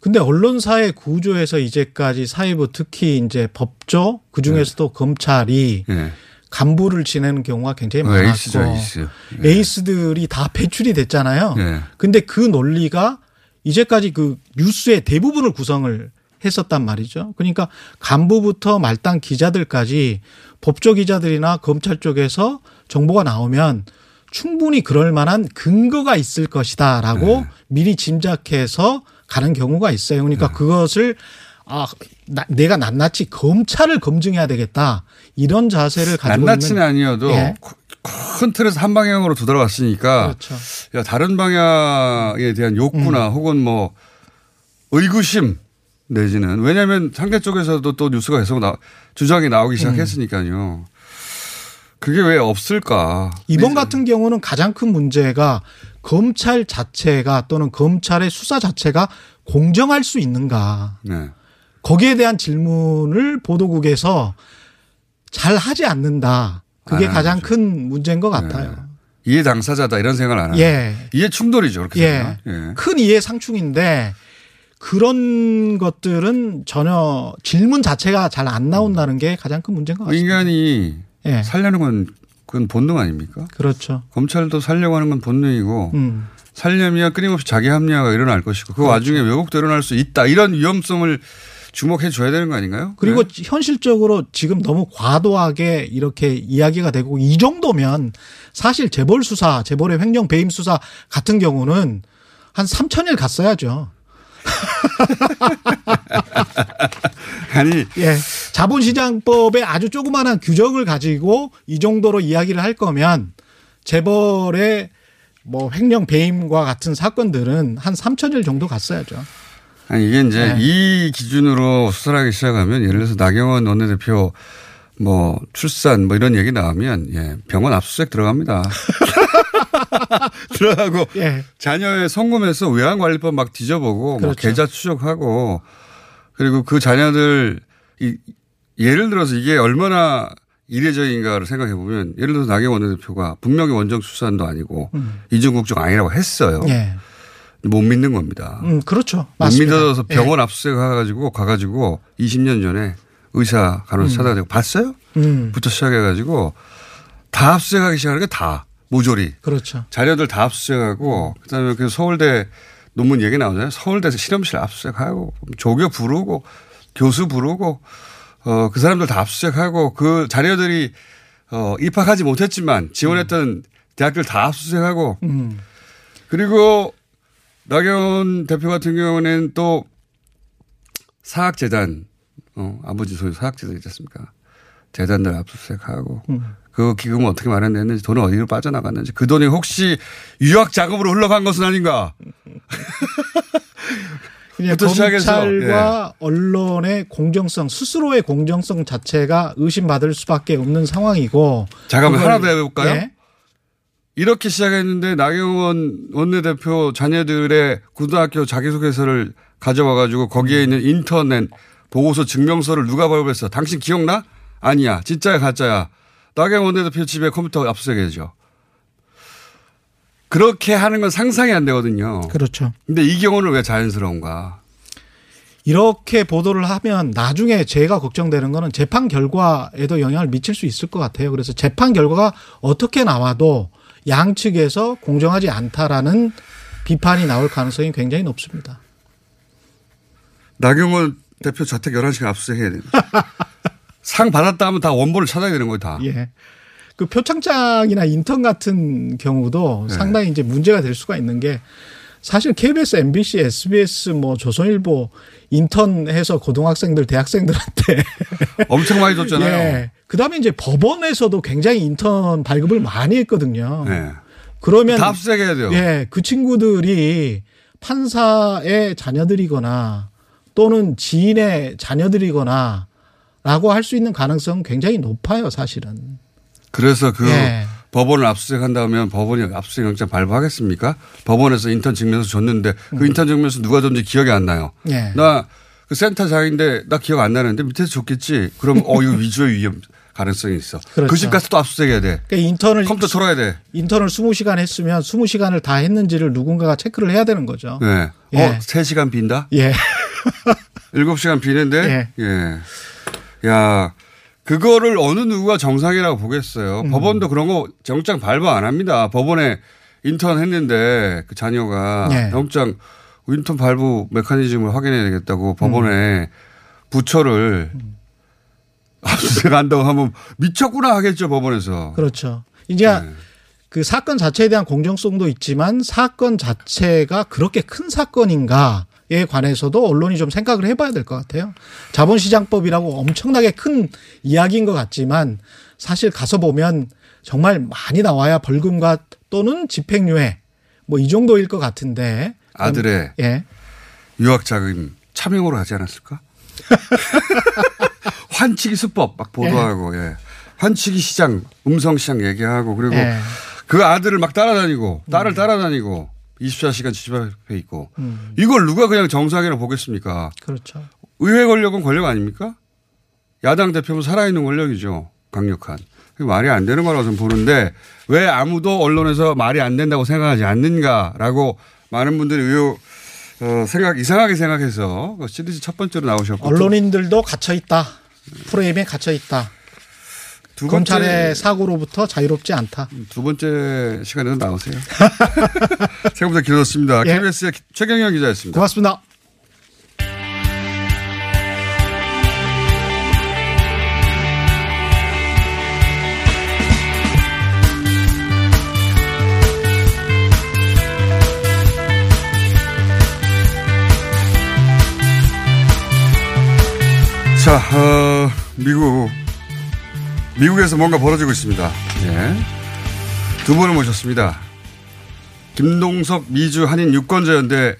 근데 언론사의 구조에서 이제까지 사회부 특히 이제 법조 그 중에서도 검찰이 예. 간부를 지내는 경우가 굉장히 어, 많았고 에이스죠, 에이스. 예. 에이스들이 다 배출이 됐잖아요. 예. 근데 그 논리가 이제까지 그 뉴스의 대부분을 구성을 했었단 말이죠. 그러니까 간부부터 말단 기자들까지 법조 기자들이나 검찰 쪽에서 정보가 나오면 충분히 그럴 만한 근거가 있을 것이다라고 네. 미리 짐작해서 가는 경우가 있어요. 그러니까 그것을 아, 나- 내가 낱낱이 검찰을 검증해야 되겠다. 이런 자세를 가지고 낱낱이는 있는 아니어도 예. 큰 틀에서 한 방향으로 두드러왔으니까 그렇죠. 야, 다른 방향에 대한 욕구나 음. 혹은 뭐 의구심 내지는 왜냐하면 상대 쪽에서도 또 뉴스가 계속 나, 주장이 음. 나오기 시작했으니까요. 그게 왜 없을까? 이번 같은 경우는 가장 큰 문제가 검찰 자체가 또는 검찰의 수사 자체가 공정할 수 있는가. 네. 거기에 대한 질문을 보도국에서 잘 하지 않는다. 그게 안 가장 큰 문제인 것 같아요. 이해 당사자다 이런 생각을 안 하는. 예. 이해 충돌이죠. 그렇게 예. 예. 큰 이해 상충인데 그런 것들은 전혀 질문 자체가 잘 안 나온다는 게 가장 큰 문제인 것 같습니다. 인간이 예. 살려는 건 그건 본능 아닙니까? 그렇죠. 검찰도 살려고 하는 건 본능이고 음. 살려면 끊임없이 자기 합리화가 일어날 것이고 그 와중에 왜곡도 일어날 수 있다 이런 위험성을 주목해 줘야 되는 거 아닌가요? 그리고 네? 현실적으로 지금 너무 과도하게 이렇게 이야기가 되고 이 정도면 사실 재벌 수사, 재벌의 횡령 배임 수사 같은 경우는 한 3천일 갔어야죠. 아니 예. 자본시장법에 아주 조그마한 규정을 가지고 이 정도로 이야기를 할 거면 재벌의 뭐 횡령 배임과 같은 사건들은 한 3천일 정도 갔어야죠. 아니 이게 이제 네. 이 기준으로 수사를 하기 시작하면 예를 들어서 나경원 원내대표 뭐 출산 뭐 이런 얘기 나오면 예 병원 압수수색 들어갑니다. 들어가고 예. 자녀의 성금에서 외환관리법 막 뒤져보고 뭐 그렇죠. 계좌 추적하고 그리고 그 자녀들 이 예를 들어서 이게 얼마나 이례적인가를 생각해 보면 예를 들어서 나경원 원내대표가 분명히 원정 출산도 아니고 음. 이중 국적 아니라고 했어요. 예. 못 믿는 겁니다. 음, 그렇죠. 못 맞습니다. 믿어서 예. 병원 압수수색 가가지고 가가지고 20년 전에 의사 간호사 음. 찾아가지고 봤어요? 음. 부터 시작해가지고 다 압수수색하기 시작하는 게 다 모조리 그렇죠. 자료들 다 압수수색하고 그다음에 그 서울대 논문 얘기 나오잖아요. 서울대에서 실험실 압수수색하고 조교 부르고 교수 부르고 어 그 사람들 다 압수수색하고 그 자료들이 어, 입학하지 못했지만 지원했던 대학들 다 압수수색하고 음. 그리고 나경원 대표 같은 경우는 또 사학재단, 어, 아버지 소유 사학재단 있지 않습니까? 재단들 압수수색하고 음. 그 기금은 어떻게 마련됐는지 돈은 어디로 빠져나갔는지 그 돈이 혹시 유학 자금으로 흘러간 것은 아닌가? 그냥 부터 시작해서, 검찰과 언론의 공정성 스스로의 공정성 자체가 의심받을 수밖에 없는 상황이고 잠깐만 하나 더 해볼까요? 예? 이렇게 시작했는데 나경원 원내대표 자녀들의 고등학교 자기소개서를 가져와 가지고 거기에 있는 인터넷 보고서 증명서를 누가 발부했어? 당신 기억나? 아니야. 진짜야 가짜야. 나경원 원내대표 집에 컴퓨터 압수수색해야죠. 그렇게 하는 건 상상이 안 되거든요. 그렇죠. 근데 이 경우는 왜 자연스러운가? 이렇게 보도를 하면 나중에 제가 걱정되는 거는 재판 결과에도 영향을 미칠 수 있을 것 같아요. 그래서 재판 결과가 어떻게 나와도 양측에서 공정하지 않다라는 비판이 나올 가능성이 굉장히 높습니다. 나경원 대표 자택 11시간 압수수색해야 됩니다. 상 받았다 하면 다 원본을 찾아야 되는 거예요, 다. 예. 그 표창장이나 인턴 같은 경우도 네. 상당히 이제 문제가 될 수가 있는 게 사실 KBS, MBC, SBS, 뭐 조선일보 인턴해서 고등학생들, 대학생들한테 엄청 많이 줬잖아요. 예. 그다음에 이제 법원에서도 굉장히 인턴 발급을 많이 했거든요. 네. 그러면 다 압수수색해야 돼요. 예, 그 친구들이 판사의 자녀들이거나 또는 지인의 자녀들이거나 라고 할 수 있는 가능성은 굉장히 높아요, 사실은. 그래서 그 예. 법원을 압수수색한다면 법원이 압수수색 영장 발부하겠습니까? 법원에서 인턴 증명서 줬는데 그 인턴 증명서 누가 줬는지 기억이 안 나요. 예. 나그 센터장인데 나 기억 안 나는데 밑에서 줬겠지. 그럼 어 이거 위조의 위험 가능성이 있어. 그렇죠. 그집 가서 또 압수수색해야 돼. 그러니까 인턴을 컴퓨터 털어야 돼. 인턴을 20시간 했으면 20시간을 다 했는지를 누군가가 체크를 해야 되는 거죠. 네. 예. 어, 3시간 빈다? 예. 7시간 비는데? 예. 야, 그거를 어느 누구가 정상이라고 보겠어요. 음. 법원도 그런 거 영장 발부 안 합니다. 법원에 인턴 했는데 그 자녀가 예. 영장 인턴 발부 메커니즘을 확인해야 되겠다고 음. 법원에 부처를 압수수색 한다고 하면 미쳤구나 하겠죠, 법원에서. 그렇죠. 이제 네. 그 사건 자체에 대한 공정성도 있지만 사건 자체가 그렇게 큰 사건인가 에 관해서도 언론이 좀 생각을 해봐야 될 것 같아요. 자본시장법이라고 엄청나게 큰 이야기인 것 같지만 사실 가서 보면 정말 많이 나와야 벌금과 또는 집행유예 뭐 이 정도일 것 같은데 아들의 예. 유학 자금 차명으로 하지 않았을까? 환치기 수법 막 보도하고, 예. 환치기 시장, 음성 시장 얘기하고, 그리고 예. 그 아들을 막 따라다니고, 딸을 따라다니고, 24시간 집 앞에 있고, 음. 이걸 누가 그냥 정상이라고 보겠습니까? 그렇죠. 의회 권력은 권력 아닙니까? 야당 대표는 살아있는 권력이죠. 강력한. 말이 안 되는 거라고 저는 보는데 왜 아무도 언론에서 말이 안 된다고 생각하지 않는가라고 많은 분들이 의혹, 어, 생각, 이상하게 생각해서 그 시리즈 첫 번째로 나오셨고. 언론인들도 gat혀 있다. 프레임에 갇혀 있다. 두 검찰의 사고로부터 자유롭지 않다. 두 번째 시간에도 나오세요. 생각보다 길었습니다. 예. KBS의 최경영 기자였습니다. 고맙습니다. 자, 어, 미국, 미국에서 뭔가 벌어지고 있습니다. 예. 두 분을 모셨습니다. 김동석 미주 한인 유권자연대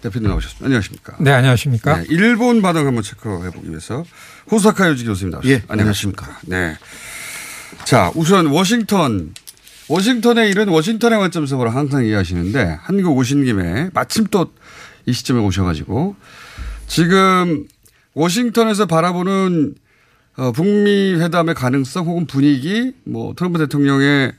대표님 나오셨습니다. 안녕하십니까. 네, 안녕하십니까. 네, 일본 반응 한번 체크해 보기 위해서 호사카 요지 교수님 나오셨습니다. 예, 안녕하십니까. 네. 자, 우선 워싱턴, 워싱턴의 일은 워싱턴의 관점에서 보라 항상 이해하시는데 한국 오신 김에 마침 또 이 시점에 오셔가지고 지금 워싱턴에서 바라보는 어, 북미 회담의 가능성 혹은 분위기, 뭐 트럼프 대통령에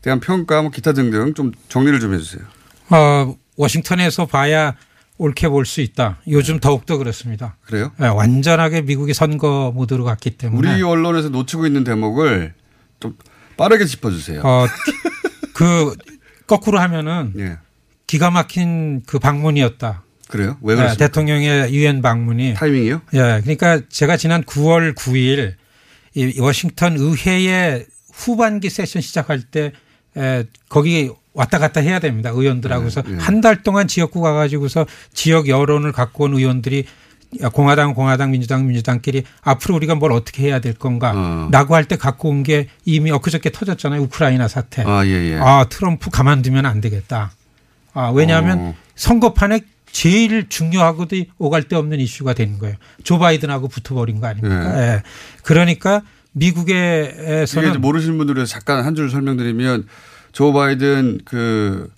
대한 평가, 뭐 기타 등등 좀 정리를 좀 해주세요. 어, 워싱턴에서 봐야 옳게 볼 수 있다. 요즘 더욱더 그렇습니다. 그래요? 네, 완전하게 미국이 선거 모드로 갔기 때문에. 우리 언론에서 놓치고 있는 대목을 좀 빠르게 짚어주세요. 어, 그 거꾸로 하면은 예. 기가 막힌 그 방문이었다. 그래요? 왜 네, 그렇습니까? 대통령의 유엔 방문이 타이밍이요? 예, 그러니까 제가 지난 9월 9일 이 워싱턴 의회에 후반기 세션 시작할 때 에, 거기 왔다 갔다 해야 됩니다. 의원들하고서 네, 네. 한달 동안 지역구 가가지고서 지역 여론을 갖고 온 의원들이 공화당, 공화당, 민주당, 민주당끼리 앞으로 우리가 뭘 어떻게 해야 될 건가 라고 할때 갖고 온 게 이미 엊그저께 터졌잖아요. 우크라이나 사태. 아, 예, 예. 아, 트럼프 가만두면 안 되겠다. 아, 왜냐하면 어. 선거판에 제일 중요하고도 오갈 데 없는 이슈가 되는 거예요. 조 바이든하고 붙어버린 거 아닙니까? 네. 예. 그러니까 이게 미국에서는 이제 모르시는 분들을 잠깐 한 줄 설명드리면 조 바이든 그,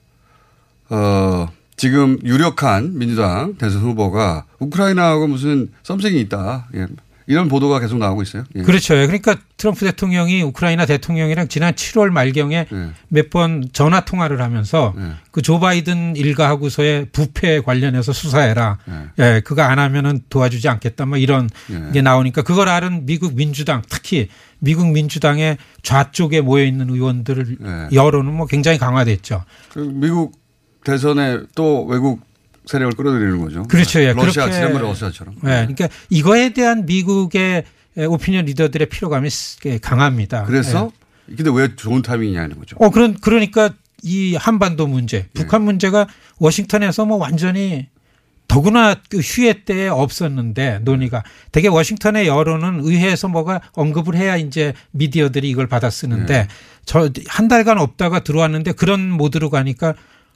어, 지금 유력한 민주당 대선 후보가 우크라이나하고 무슨 썸씽이 있다. 예. 이런 보도가 계속 나오고 있어요. 예. 그렇죠. 그러니까 트럼프 대통령이 우크라이나 대통령이랑 지난 7월 말경에 네. 몇번 전화 통화를 하면서 그조 바이든 일가하고서의 부패 관련해서 수사해라. 예, 그거 안 하면은 도와주지 않겠다. 뭐 이런 네. 게 나오니까 그걸 아는 미국 민주당 특히 미국 민주당의 좌쪽에 모여 있는 의원들을 네. 여론은 뭐 굉장히 강화됐죠. 그 미국 대선에 또 외국 세력을 끌어들이는 거죠. 그렇죠. 예. 러시아, 그렇게- 지난번에 러시아처럼. 예. 그러니까 이거에 대한 미국의 오피니언 리더들의 피로감이 강합니다. 그래서 예. 근데 왜 좋은 타이밍이냐는 거죠. 어, 그런, 그러니까 이 한반도 문제, 북한 문제가 워싱턴에서 뭐 완전히 더구나 그 휴회 때에 없었는데 논의가 되게 워싱턴의 여론은 의회에서 뭐가 언급을 해야 이제 미디어들이 이걸 받아 쓰는데 저한 달간 없다가 들어왔는데 그런 모드로 가니까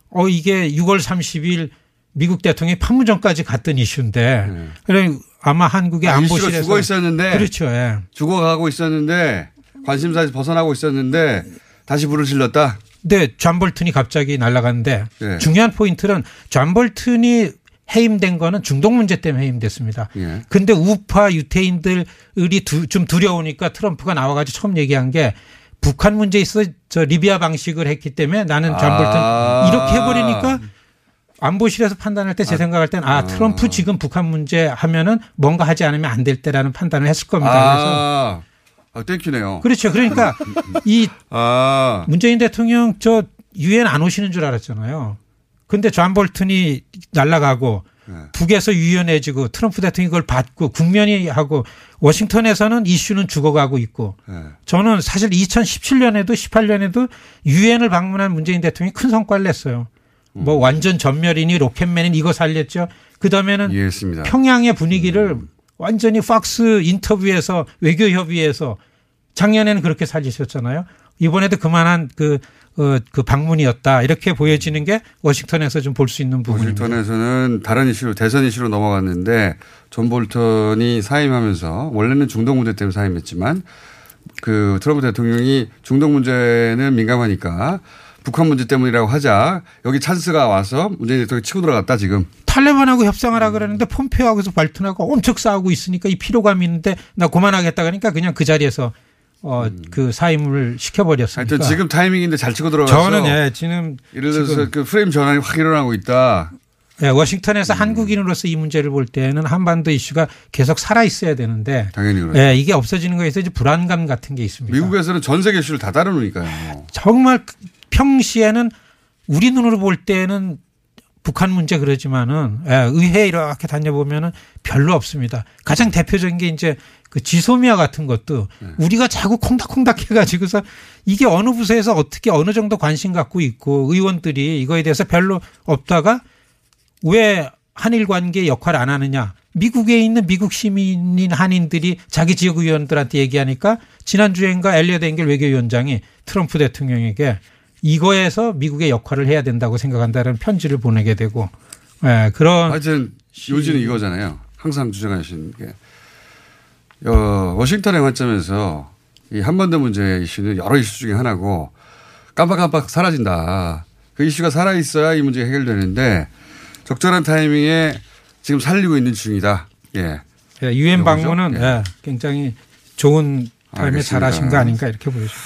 어 이게 6월 30일 미국 대통령이 판문점까지 갔던 이슈인데 그래 아마 한국의 아, 안보실에서 죽어 있었는데 그렇죠. 예. 죽어가고 있었는데 관심사에서 벗어나고 있었는데 다시 불을 질렀다. 근데 존 볼튼이 갑자기 날아갔는데 예. 중요한 포인트는 존 볼튼이 해임된 거는 중동 문제 때문에 해임됐습니다. 예. 근데 우파 유태인들이 두- 좀 두려우니까 트럼프가 나와가지고 처음 얘기한 게 북한 문제에 있어 저 리비아 방식을 했기 때문에 나는 존 볼튼 아. 이렇게 해버리니까 안보실에서 판단할 때 제 생각할 땐 아, 트럼프 지금 북한 문제 하면은 뭔가 하지 않으면 안 될 때라는 판단을 했을 겁니다. 그래서 아, 아 땡큐네요. 그렇죠. 그러니까 이 아. 문재인 대통령 저 유엔 안 오시는 줄 알았잖아요. 근데 존 볼튼이 날아가고 네. 북에서 유연해지고 트럼프 대통령이 그걸 받고 국면이 하고 워싱턴에서는 이슈는 죽어가고 있고 네. 저는 사실 2017년에도 18년에도 유엔을 방문한 문재인 대통령이 큰 성과를 냈어요. 음. 뭐 완전 전멸이니 Rocket Man인 이거 살렸죠. 그 다음에는 이해했습니다. 평양의 분위기를 음. 완전히 Fox 인터뷰에서 외교협의회에서 작년에는 그렇게 살리셨잖아요. 이번에도 그만한 그, 어, 그 방문이었다. 이렇게 보여지는 게 워싱턴에서 좀 볼 수 있는 부분입니다. 워싱턴에서는 다른 이슈로 대선 이슈로 넘어갔는데 존 볼턴이 사임하면서 원래는 중동 문제 때문에 사임했지만 그 트럼프 대통령이 중동 문제는 민감하니까 북한 문제 때문이라고 하자 여기 찬스가 와서 문재인 대통령이 치고 들어갔다 지금. 탈레반하고 협상하라 그러는데 폼페오하고서 발튼하고 엄청 싸우고 있으니까 이 피로감이 있는데 나 그만하겠다 그러니까 그냥 그 자리에서 어, 그 사임을 시켜버렸습니다. 하여튼 지금 타이밍인데 잘 치고 들어가서 저는 예, 지금 예를 들어서 지금 그 프레임 전환이 확 일어나고 있다. 예, 워싱턴에서 음. 한국인으로서 이 문제를 볼 때는 한반도 이슈가 계속 살아 있어야 되는데 당연히 그렇죠. 예, 이게 없어지는 거에 있어서 이제 불안감 같은 게 있습니다. 미국에서는 전 세계 이슈를 다 다루니까요. 정말 평시에는 우리 눈으로 볼 때는 북한 문제 그러지만은 예, 의회 이렇게 다녀보면은 별로 없습니다. 가장 대표적인 게 이제 그 지소미아 같은 것도 네. 우리가 자꾸 콩닥콩닥 해가지고서 이게 어느 부서에서 어떻게 어느 정도 관심 갖고 있고 의원들이 이거에 대해서 별로 없다가 왜 한일 관계 역할 안 하느냐. 미국에 있는 미국 시민인 한인들이 자기 지역 의원들한테 얘기하니까 지난주엔가 엘리엇 앵겔 외교위원장이 트럼프 대통령에게 이거에서 미국의 역할을 해야 된다고 생각한다는 편지를 보내게 되고 예, 그런 하여튼 요지는 이거잖아요. 항상 주장하시는 게 어, 워싱턴의 관점에서 이 한반도 문제 이슈는 여러 이슈 중에 하나고 깜빡깜빡 사라진다. 그 이슈가 살아 있어야 이 문제가 해결되는데 적절한 타이밍에 지금 살리고 있는 중이다. 예. 예, 유엔? 방문은 예. 예, 굉장히 좋은 타임에 알겠습니다. 잘하신 거 아닌가 이렇게 보여집니다.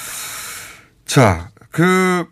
자, 그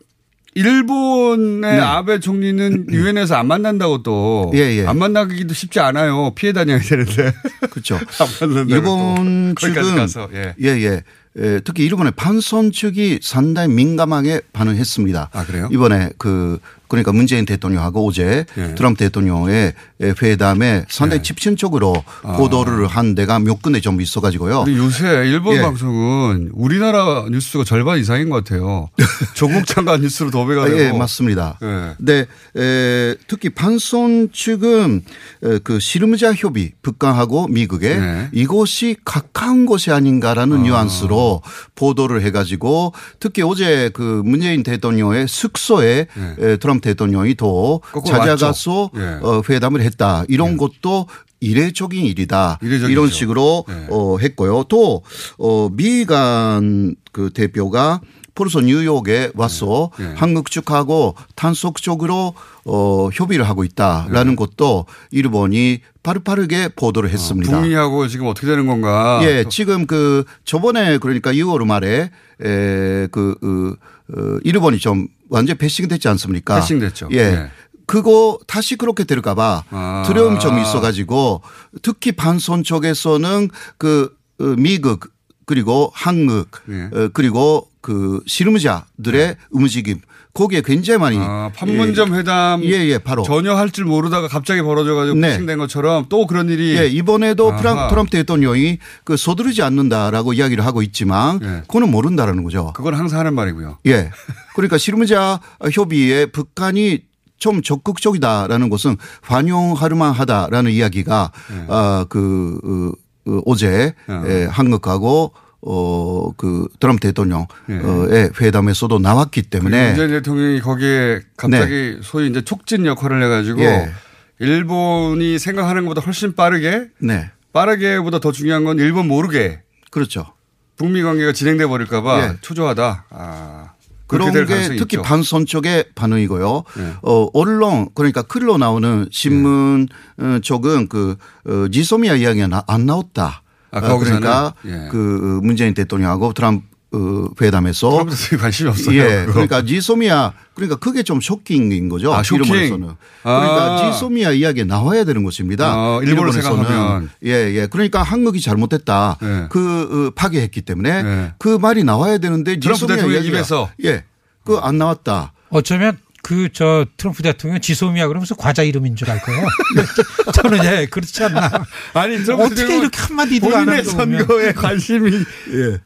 일본의 네. 아베 총리는 유엔에서 안 만난다고 또. 예, 예. 안 만나기도 쉽지 않아요. 피해 다녀야 되는데. 그렇죠. 안 만난다고 일본 측은 가서, 예. 예, 예. 에, 특히 일본의 판선 측이 상당히 민감하게 반응했습니다. 아, 그래요? 이번에 그 그러니까 문재인 대통령하고 어제 예. 트럼프 대통령의 회담에 상당히 예. 집중적으로 아. 보도를 한 데가 몇 군데 좀 있어가지고요. 요새 일본 예. 방송은 우리나라 뉴스가 절반 이상인 것 같아요. 조국 장관 뉴스로 도배가 아, 되고. 예, 맞습니다. 예. 네, 에, 특히 판선 측은 에, 그 실무자 협의 북한하고 미국에 네. 이곳이 가까운 곳이 아닌가라는 뉘앙스로 보도를 해가지고 특히 어제 그 문재인 대통령의 숙소에 에, 트럼프 대통령이 더 네. 찾아가서. 예. 어, 회담을 했다 이런 것도 이례적인 일이다. 이례적이죠. 이런 식으로 네. 어, 했고요. 또 어, 미간 그 대표가 벌써 뉴욕에 와서 네. 네. 한국 측하고 단속적으로 어, 협의를 하고 있다라는 것도 일본이 빠르빠르게 보도를 했습니다. 아, 북미하고 지금 어떻게 되는 건가? 예, 지금 그 저번에 그러니까 6월 말에 에그 어, 어, 일본이 좀 완전 패싱 됐지 않습니까? 패싱 됐죠. 예. 예. 그거 다시 그렇게 될까봐 아. 두려움이 좀 있어가지고 특히 반선 쪽에서는 그 어, 미국 그리고 한국 예. 어, 그리고 그 실무자들의 움직임 거기에 굉장히 많이 아, 판문점 회담 예, 예, 바로 전혀 할 줄 모르다가 갑자기 벌어져 가지고 네. 패싱된 것처럼 또 그런 일이 예, 이번에도. 프랑, 트럼프 대통령이 그 서두르지 않는다라고 이야기를 하고 있지만 예. 그거는 모른다라는 거죠. 그건 항상 하는 말이고요. 예. 그러니까 실무자 협의에 북한이 좀 적극적이다라는 것은 환영할 만하다라는 이야기가 예. 어, 그 어, 어, 어제 어. 에, 한국하고 어, 그 트럼프 대통령의 예. 회담에서도 나왔기 때문에 문재인 대통령이 거기에 갑자기 소위 이제 촉진 역할을 해가지고 예. 일본이 생각하는 것보다 훨씬 빠르게 네. 빠르게보다 더 중요한 건 일본 모르게 그렇죠. 북미 관계가 진행돼 버릴까봐 예. 초조하다. 아, 그런 될게 특히 있죠. 반선 쪽의 반응이고요. 네. 어, 언론 그러니까 글로 나오는 신문 어, 쪽은 그 어, 지소미아 이야기가 나, 안 나왔다. 아, 어? 그러니까 예. 그 문재인 대통령하고 트럼프 어, 회담에서 트럼프 대통령이 관심이 없어요. 예. 그러니까 지소미아 그러니까 그게 좀 쇼킹인 거죠. 아, 쇼킹. 일본에서는. 그러니까 아. 지소미아 이야기 나와야 되는 것입니다. 어, 일본을 생각하면. 예, 예. 그러니까 한국이 잘못했다. 네. 그 어, 파괴했기 때문에 네. 그 말이 나와야 되는데 지소미아 이야기가- 입에서. 예. 그 안 나왔다. 어쩌면 그 저 트럼프 대통령 지소미아 그러면서 과자 이름인 줄 알 거예요. 저는 예 그렇지 않나. 아니 어떻게 이렇게 한마디 도 안 본인의 하는. 선거에 관심이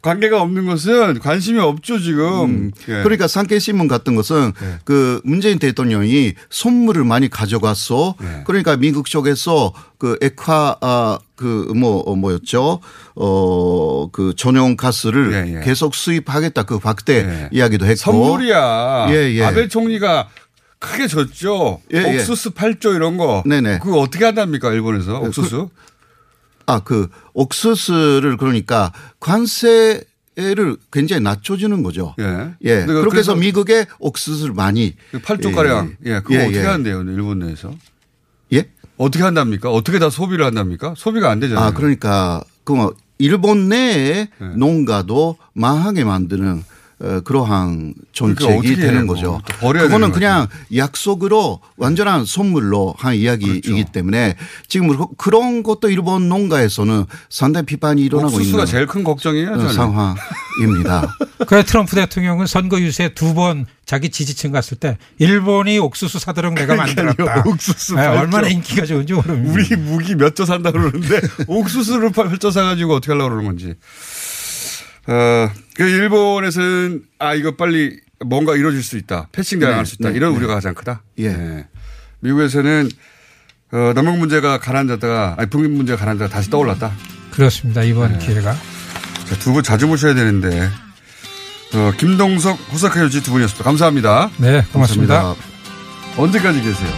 관계가 없는 것은 관심이 없죠 지금. 예. 그러니까 상케신문 같은 것은 네. 그 문재인 대통령이 선물을 많이 가져갔어. 네. 그러니까 미국 쪽에서 그 액화 아, 그 뭐 뭐였죠? 어 그 전용 가스를 예, 예. 계속 수입하겠다 그 박대 예. 이야기도 했고 선물이야. 예, 예. 아베 총리가 크게 줬죠. 예, 예. 옥수수 8조 이런 거. 네네. 그거 어떻게 한답니까 일본에서 옥수수? 아, 그 옥수수를 그러니까 관세 를 굉장히 낮춰주는 거죠. 예. 예. 그렇게 해서 미국에 옥수수를 많이 8조 예. 가량. 예. 그거 예, 어떻게 예. 한대요 일본 내에서? 예? 어떻게 한답니까? 어떻게 다 소비를 한답니까? 소비가 안 되잖아요. 아, 그러니까 그 일본 내에 네. 농가도 망하게 만드는 어, 그러한 그러니까 정책이 되는 해요? 거죠. 그거는 되는 그냥 약속으로 완전한 선물로 한 이야기이기 그렇죠. 때문에 지금 그- 그런 것도 일본 농가에서는 상당히 비판이 일어나고 옥수수가 있는 제일 큰 걱정이에요. 어, 저는. 상황입니다. 그 트럼프 대통령은 선거 유세 두 번 자기 지지층 갔을 때 일본이 옥수수 사도록 내가 만들었다. 옥수수 네. 얼마나 인기가 좋은지 모릅니다. 우리 무기 몇 조 산다 그러는데 옥수수를 펼쳐 사가지고 어떻게 하려고 그러는 건지. 어, 그 일본에서는 아 이거 빨리 뭔가 이루어질 수 있다. 패싱 당할 네, 수 있다. 네, 이런 네. 우려가 가장 크다. 예. 네. 미국에서는 어, 남북 문제가 가라앉았다가 아니 북미 문제가 가라앉다가 다시 떠올랐다. 그렇습니다. 이번 네. 기회가. 두 분 자주 모셔야 되는데 어, 김동석 호사카 유지 두 분이었습니다. 감사합니다. 네, 고맙습니다. 언제까지 계세요?